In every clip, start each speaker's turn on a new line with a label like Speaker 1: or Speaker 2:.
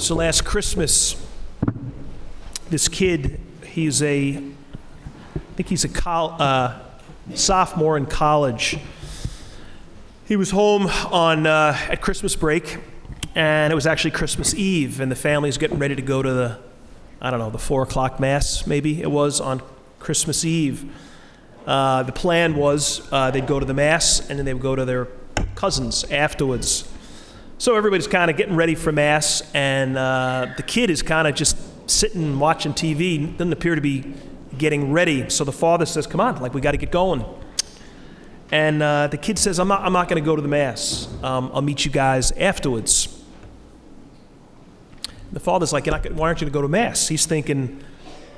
Speaker 1: So last Christmas, this kid, he's a, I think he's a col- uh, sophomore in college. He was home on uh, at Christmas break, and it was actually Christmas Eve, and the family's getting ready to go to the, I don't know, the four o'clock mass. Maybe it was on Christmas Eve. Uh, the plan was uh, they'd go to the mass, and then they would go to their cousins afterwards. So everybody's kind of getting ready for mass, and uh, the kid is kind of just sitting watching TV. Doesn't appear to be getting ready. So the father says, "Come on, like we got to get going." And uh, the kid says, "I'm not. I'm not going to go to the mass. Um, I'll meet you guys afterwards." The father's like, "Why aren't you going to go to mass?" He's thinking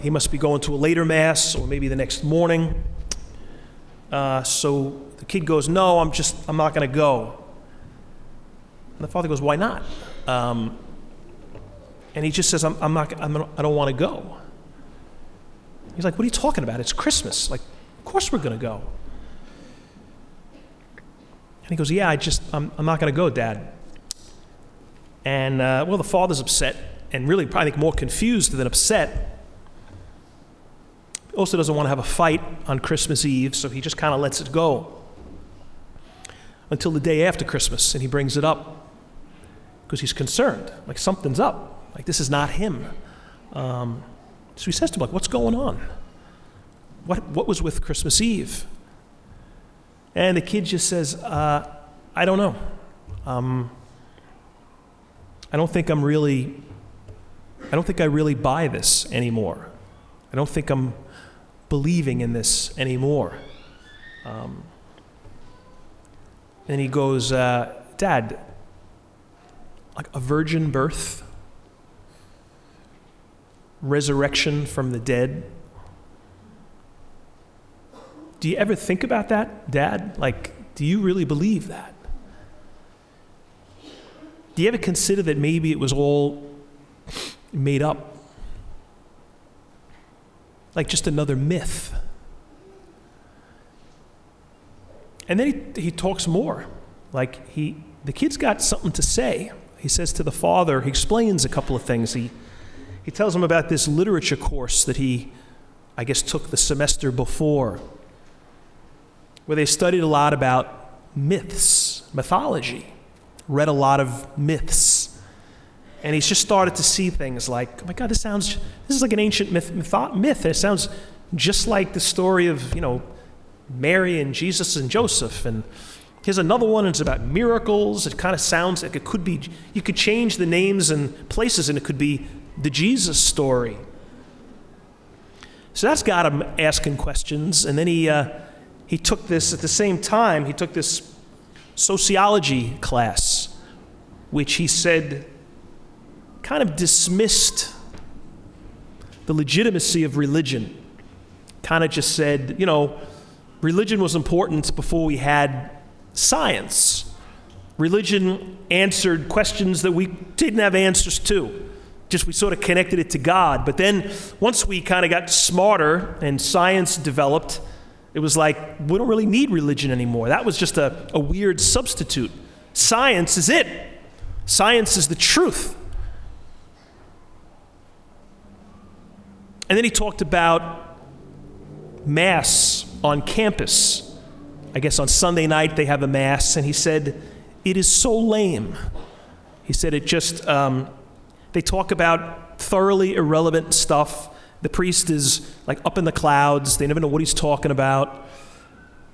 Speaker 1: he must be going to a later mass or maybe the next morning. Uh, so the kid goes, "No, I'm just. I'm not going to go." And the father goes, Why not? Um, and he just says, I'm, I'm not, I'm, I don't want to go. He's like, What are you talking about? It's Christmas. Like, of course we're going to go. And he goes, Yeah, I just, I'm, I'm not going to go, Dad. And, uh, well, the father's upset and really, I think, more confused than upset. Also, doesn't want to have a fight on Christmas Eve, so he just kind of lets it go until the day after Christmas, and he brings it up because he's concerned. Like something's up. Like this is not him. Um, so he says to him, like, what's going on? What, what was with Christmas Eve? And the kid just says, uh, I don't know. Um, I don't think I'm really, I don't think I really buy this anymore. I don't think I'm believing in this anymore. Um, and he goes, uh, Dad, like a virgin birth, resurrection from the dead. Do you ever think about that, Dad? Like, do you really believe that? Do you ever consider that maybe it was all made up? Like just another myth? And then he, he talks more. Like, he, the kid's got something to say he says to the father, he explains a couple of things. He, he tells him about this literature course that he, I guess, took the semester before, where they studied a lot about myths, mythology, read a lot of myths. And he's just started to see things like, oh my God, this sounds, this is like an ancient myth, myth, myth. It sounds just like the story of, you know, Mary and Jesus and Joseph and Here's another one, it's about miracles. It kind of sounds like it could be, you could change the names and places, and it could be the Jesus story. So that's got him asking questions. And then he, uh, he took this, at the same time, he took this sociology class, which he said kind of dismissed the legitimacy of religion. Kind of just said, you know, religion was important before we had science. Religion answered questions that we didn't have answers to. Just we sort of connected it to God. But then once we kind of got smarter and science developed, it was like we don't really need religion anymore. That was just a, a weird substitute. Science is it, science is the truth. And then he talked about Mass on campus I guess on Sunday night they have a mass, and he said, It is so lame. He said, It just, um, they talk about thoroughly irrelevant stuff. The priest is like up in the clouds, they never know what he's talking about.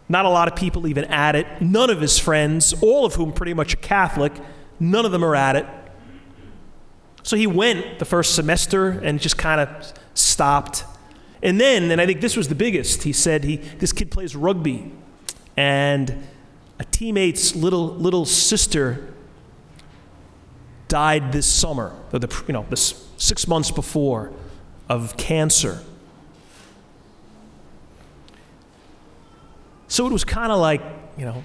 Speaker 1: Not a lot of people even at it. None of his friends, all of whom pretty much are Catholic, none of them are at it. So he went the first semester and just kind of stopped. And then, and I think this was the biggest, he said he, this kid plays rugby and a teammate's little little sister died this summer, or the you know this six months before, of cancer. So it was kind of like you know,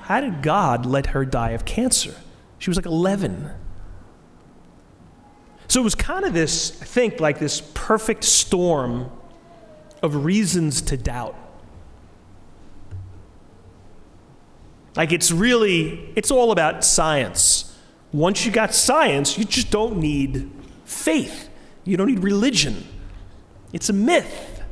Speaker 1: how did God let her die of cancer? She was like 11. So it was kind of this, I think, like this perfect storm of reasons to doubt. Like it's really, it's all about science. Once you got science, you just don't need faith. You don't need religion. It's a myth.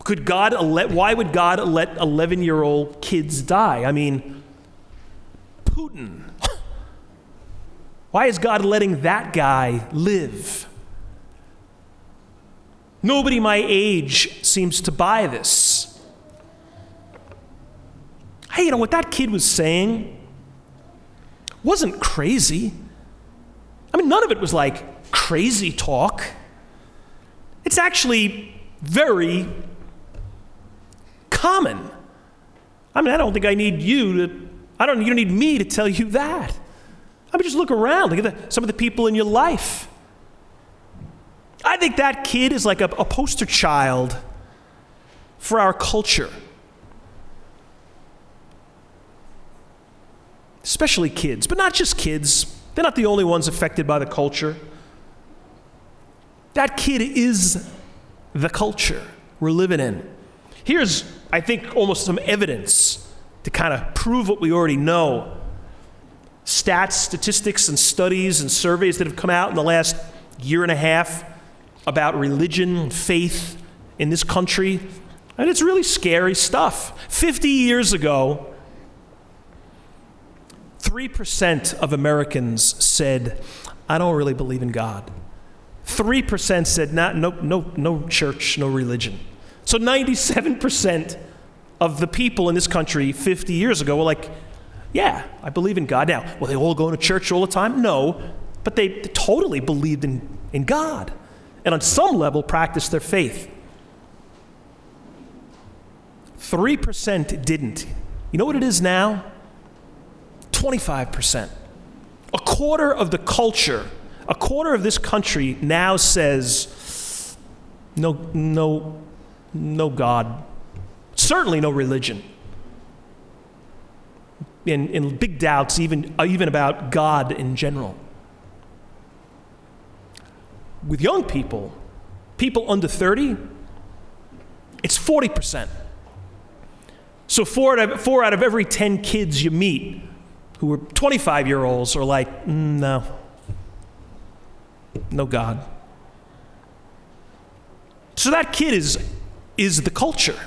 Speaker 1: Could God let, why would God let 11 year old kids die? I mean, Putin. Why is God letting that guy live? Nobody my age seems to buy this. Hey, you know what that kid was saying wasn't crazy. I mean, none of it was like crazy talk. It's actually very common. I mean, I don't think I need you to, I don't, you don't need me to tell you that. I mean, just look around, look at the, some of the people in your life. I think that kid is like a, a poster child for our culture. Especially kids, but not just kids. They're not the only ones affected by the culture. That kid is the culture we're living in. Here's, I think, almost some evidence to kind of prove what we already know. Stats, statistics, and studies and surveys that have come out in the last year and a half about religion and faith in this country. And it's really scary stuff. 50 years ago, 3% of Americans said, I don't really believe in God. 3% said, nah, no, no, no church, no religion. So 97% of the people in this country 50 years ago were like, yeah, I believe in God. Now, will they all go to church all the time? No, but they totally believed in, in God and on some level practiced their faith. 3% didn't. You know what it is now? 25%. A quarter of the culture, a quarter of this country now says no, no, no God, certainly no religion. In, in big doubts, even, uh, even about God in general. With young people, people under 30, it's 40%. So, four out, of, four out of every 10 kids you meet who are 25 year olds are like, mm, no, no God. So that kid is, is the culture.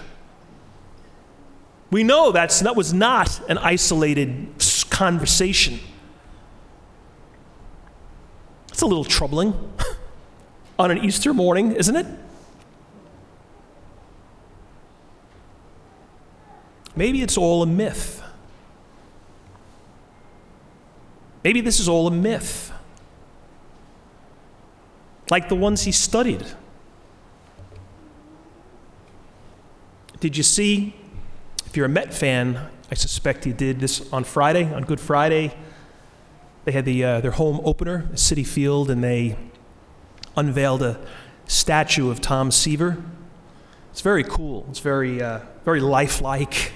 Speaker 1: We know that's, that was not an isolated conversation. It's a little troubling on an Easter morning, isn't it? Maybe it's all a myth. Maybe this is all a myth, like the ones he studied. Did you see? If you're a Met fan, I suspect you did this on Friday, on Good Friday. They had the, uh, their home opener, Citi Field, and they unveiled a statue of Tom Seaver. It's very cool. It's very, uh, very lifelike,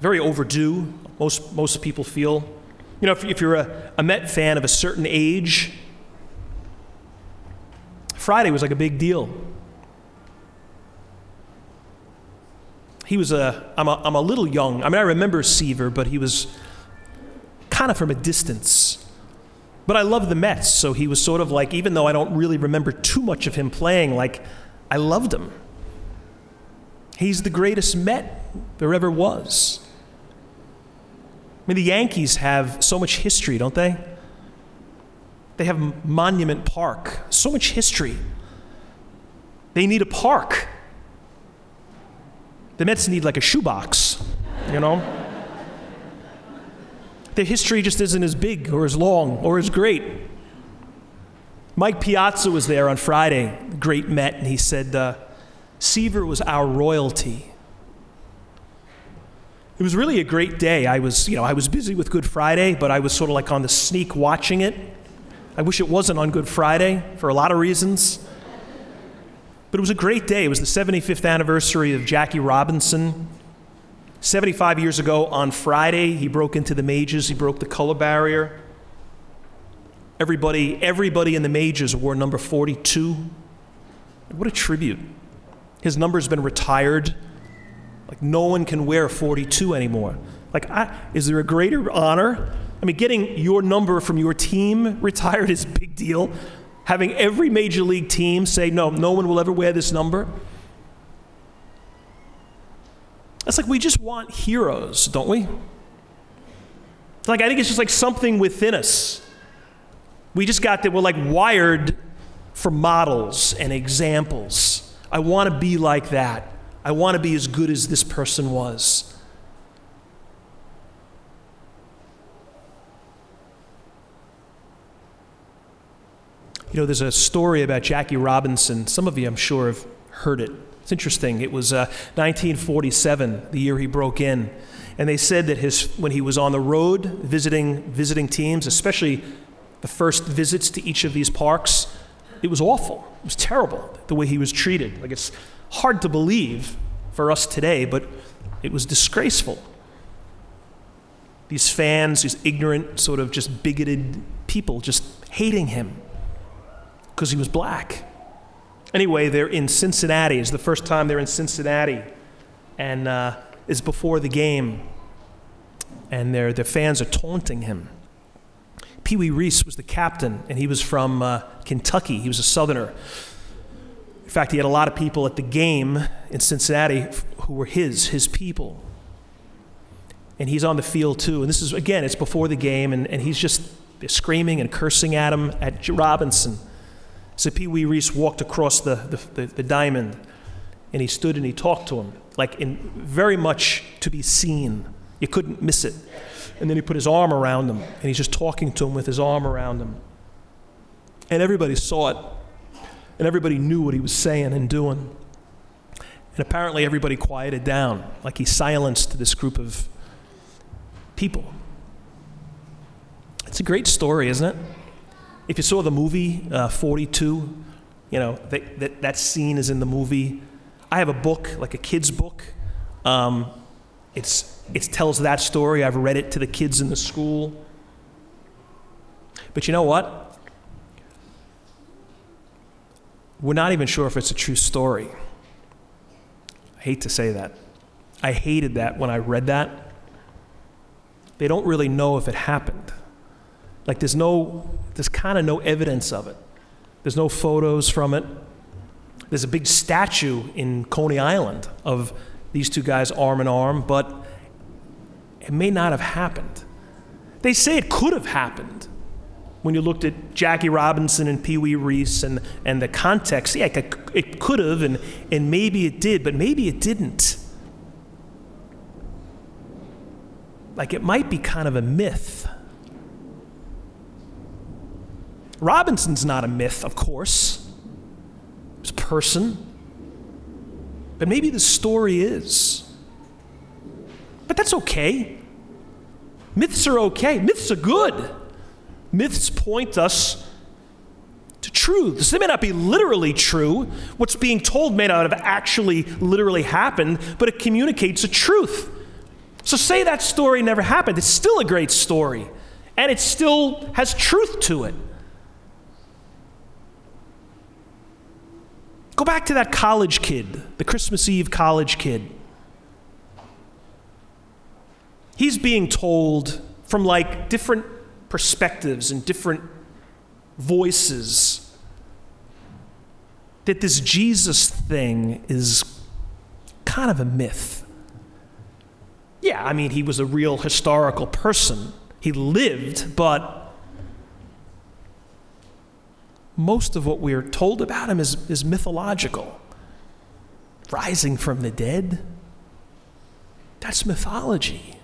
Speaker 1: very overdue, most, most people feel. You know, if, if you're a, a Met fan of a certain age, Friday was like a big deal. He was a, I'm a, I'm a little young. I mean, I remember Seaver, but he was kind of from a distance. But I love the Mets, so he was sort of like, even though I don't really remember too much of him playing, like, I loved him. He's the greatest Met there ever was. I mean, the Yankees have so much history, don't they? They have Monument Park, so much history. They need a park. The Mets need like a shoebox, you know? Their history just isn't as big or as long or as great. Mike Piazza was there on Friday, great Met, and he said, uh, Seaver was our royalty. It was really a great day. I was, you know, I was busy with Good Friday, but I was sort of like on the sneak watching it. I wish it wasn't on Good Friday for a lot of reasons. But it was a great day. It was the 75th anniversary of Jackie Robinson. 75 years ago on Friday, he broke into the majors, he broke the color barrier. Everybody, everybody in the majors wore number 42. What a tribute. His number's been retired like, no one can wear 42 anymore. Like, I, is there a greater honor? I mean, getting your number from your team retired is a big deal. Having every major league team say, no, no one will ever wear this number. It's like we just want heroes, don't we? Like, I think it's just like something within us. We just got that we're like wired for models and examples. I want to be like that. I want to be as good as this person was. You know, there's a story about Jackie Robinson. Some of you, I'm sure, have heard it. It's interesting. It was uh, 1947, the year he broke in. And they said that his, when he was on the road visiting, visiting teams, especially the first visits to each of these parks, it was awful. It was terrible the way he was treated. Like it's hard to believe for us today, but it was disgraceful. These fans, these ignorant, sort of just bigoted people just hating him because he was black. Anyway, they're in Cincinnati. It's the first time they're in Cincinnati. And uh, is before the game. And their, their fans are taunting him. Pee Wee Reese was the captain, and he was from uh, Kentucky. He was a Southerner. In fact, he had a lot of people at the game in Cincinnati who were his, his people. And he's on the field too. And this is, again, it's before the game, and, and he's just screaming and cursing at him, at Robinson. So Pee Wee Reese walked across the, the, the, the diamond, and he stood and he talked to him, like in very much to be seen. You couldn't miss it. And then he put his arm around him, and he's just talking to him with his arm around him. And everybody saw it, and everybody knew what he was saying and doing. And apparently, everybody quieted down, like he silenced this group of people. It's a great story, isn't it? If you saw the movie uh, 42, you know, that, that, that scene is in the movie. I have a book, like a kid's book. Um, it's it tells that story. I've read it to the kids in the school. But you know what? We're not even sure if it's a true story. I hate to say that. I hated that when I read that. They don't really know if it happened. Like there's no, there's kind of no evidence of it. There's no photos from it. There's a big statue in Coney Island of these two guys arm in arm, but it may not have happened. They say it could have happened when you looked at Jackie Robinson and Pee Wee Reese and, and the context. Yeah, it, could have, and, and maybe it did, but maybe it didn't. Like it might be kind of a myth. Robinson's not a myth, of course. It's a person. But maybe the story is. But that's okay. Myths are okay. Myths are good. Myths point us to truths. They may not be literally true. What's being told may not have actually literally happened, but it communicates a truth. So, say that story never happened. It's still a great story, and it still has truth to it. Go back to that college kid, the Christmas Eve college kid. He's being told from like different perspectives and different voices that this Jesus thing is kind of a myth. Yeah, I mean, he was a real historical person. He lived, but most of what we're told about him is, is mythological. Rising from the dead, that's mythology.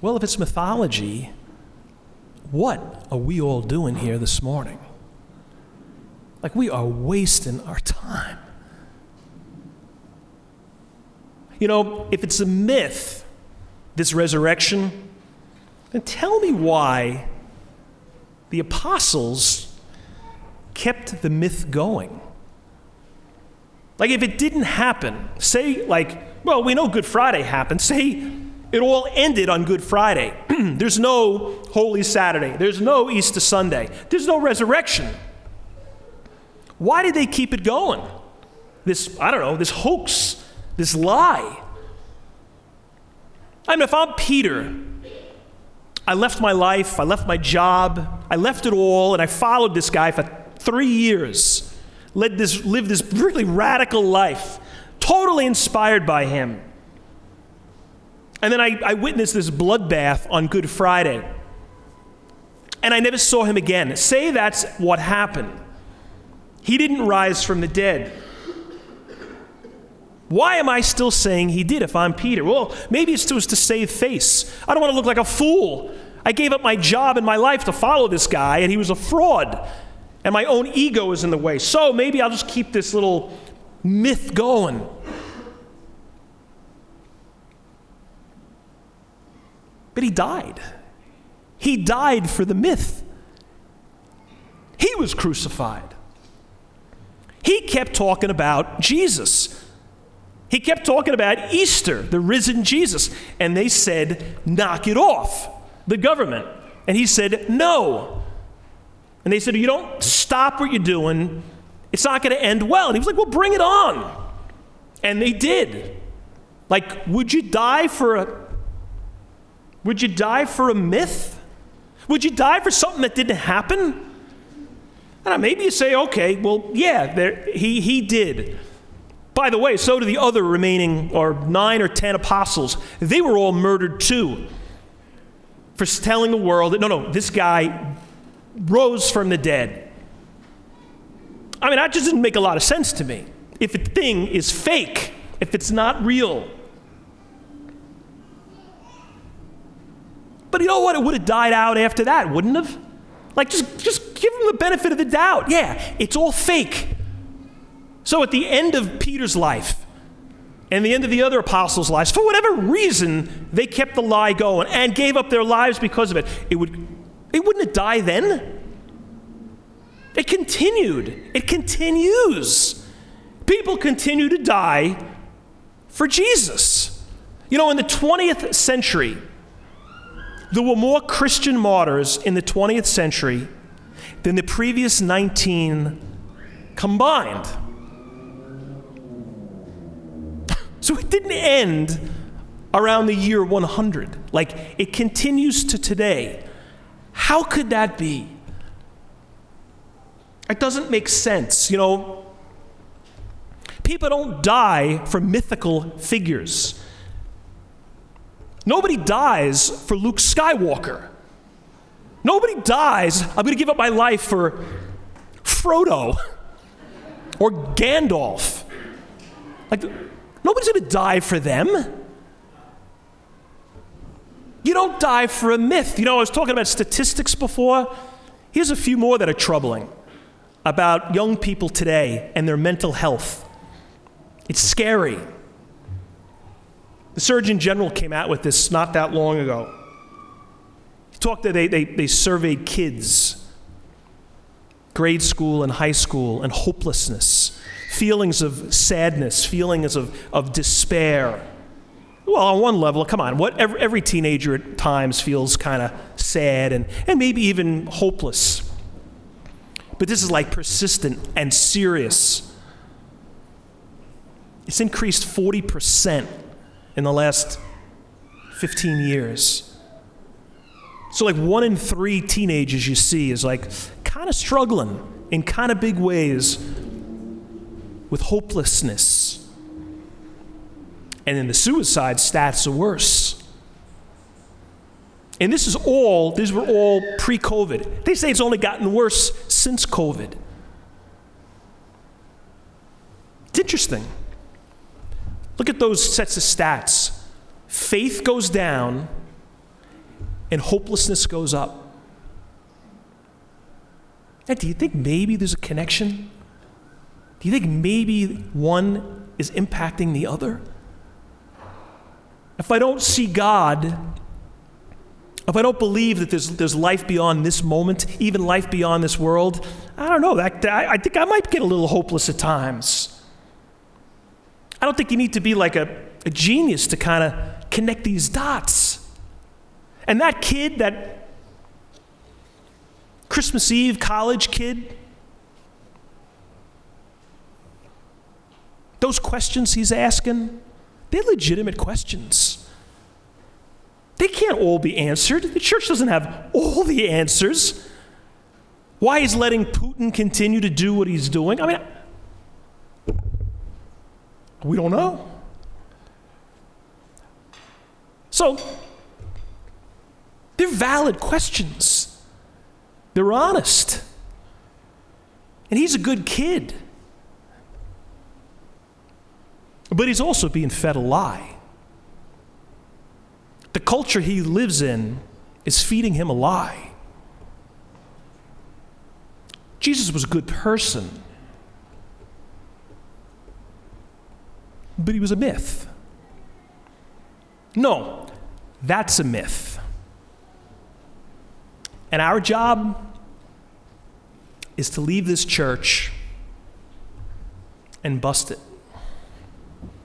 Speaker 1: Well, if it's mythology, what are we all doing here this morning? Like, we are wasting our time. You know, if it's a myth, this resurrection, then tell me why the apostles kept the myth going. Like, if it didn't happen, say, like, well, we know Good Friday happened, say it all ended on Good Friday. there's no Holy Saturday, there's no Easter Sunday, there's no resurrection. Why did they keep it going? This, I don't know, this hoax, this lie. I mean, if I'm Peter, I left my life, I left my job, I left it all, and I followed this guy for three years. Led this, lived this really radical life, totally inspired by him. And then I, I witnessed this bloodbath on Good Friday. And I never saw him again. Say that's what happened. He didn't rise from the dead. Why am I still saying he did if I'm Peter? Well, maybe it's just to save face. I don't want to look like a fool. I gave up my job and my life to follow this guy, and he was a fraud. And my own ego is in the way. So maybe I'll just keep this little myth going. But he died. He died for the myth. He was crucified. He kept talking about Jesus. He kept talking about Easter, the risen Jesus. And they said, knock it off, the government. And he said, no. And they said, you don't stop what you're doing, it's not going to end well. And he was like, well, bring it on. And they did. Like, would you die for a would you die for a myth? Would you die for something that didn't happen? Know, maybe you say, okay, well, yeah, there, he, he did. By the way, so do the other remaining, or nine or ten apostles. They were all murdered too for telling the world that, no, no, this guy rose from the dead. I mean, that just didn't make a lot of sense to me. If a thing is fake, if it's not real. But you know what? It would have died out after that, wouldn't have? Like, just, just give them the benefit of the doubt. Yeah, it's all fake. So at the end of Peter's life and the end of the other apostles' lives, for whatever reason, they kept the lie going and gave up their lives because of it. It, would, it wouldn't have died then. It continued. It continues. People continue to die for Jesus. You know, in the 20th century, there were more Christian martyrs in the 20th century than the previous 19 combined. So it didn't end around the year 100. Like it continues to today. How could that be? It doesn't make sense. You know, people don't die for mythical figures. Nobody dies for Luke Skywalker. Nobody dies, I'm going to give up my life for Frodo or Gandalf. Like, Nobody's going to die for them. You don't die for a myth. You know, I was talking about statistics before. Here's a few more that are troubling about young people today and their mental health. It's scary. The Surgeon General came out with this not that long ago. He talked that they, they, they surveyed kids, grade school and high school, and hopelessness feelings of sadness, feelings of, of despair. Well, on one level, come on, what every, every teenager at times feels kind of sad and, and maybe even hopeless. But this is like persistent and serious. It's increased 40% in the last 15 years. So, like one in three teenagers you see is like kind of struggling in kind of big ways with hopelessness. And then the suicide stats are worse. And this is all, these were all pre COVID. They say it's only gotten worse since COVID. It's interesting. Look at those sets of stats. Faith goes down and hopelessness goes up. Now, do you think maybe there's a connection? Do you think maybe one is impacting the other? If I don't see God, if I don't believe that there's, there's life beyond this moment, even life beyond this world, I don't know. That, I, I think I might get a little hopeless at times. I don't think you need to be like a, a genius to kind of connect these dots. And that kid, that Christmas Eve college kid, Those questions he's asking, they're legitimate questions. They can't all be answered. The church doesn't have all the answers. Why is letting Putin continue to do what he's doing? I mean, we don't know. So, they're valid questions. They're honest. And he's a good kid. But he's also being fed a lie. The culture he lives in is feeding him a lie. Jesus was a good person, but he was a myth. No, that's a myth. And our job is to leave this church and bust it.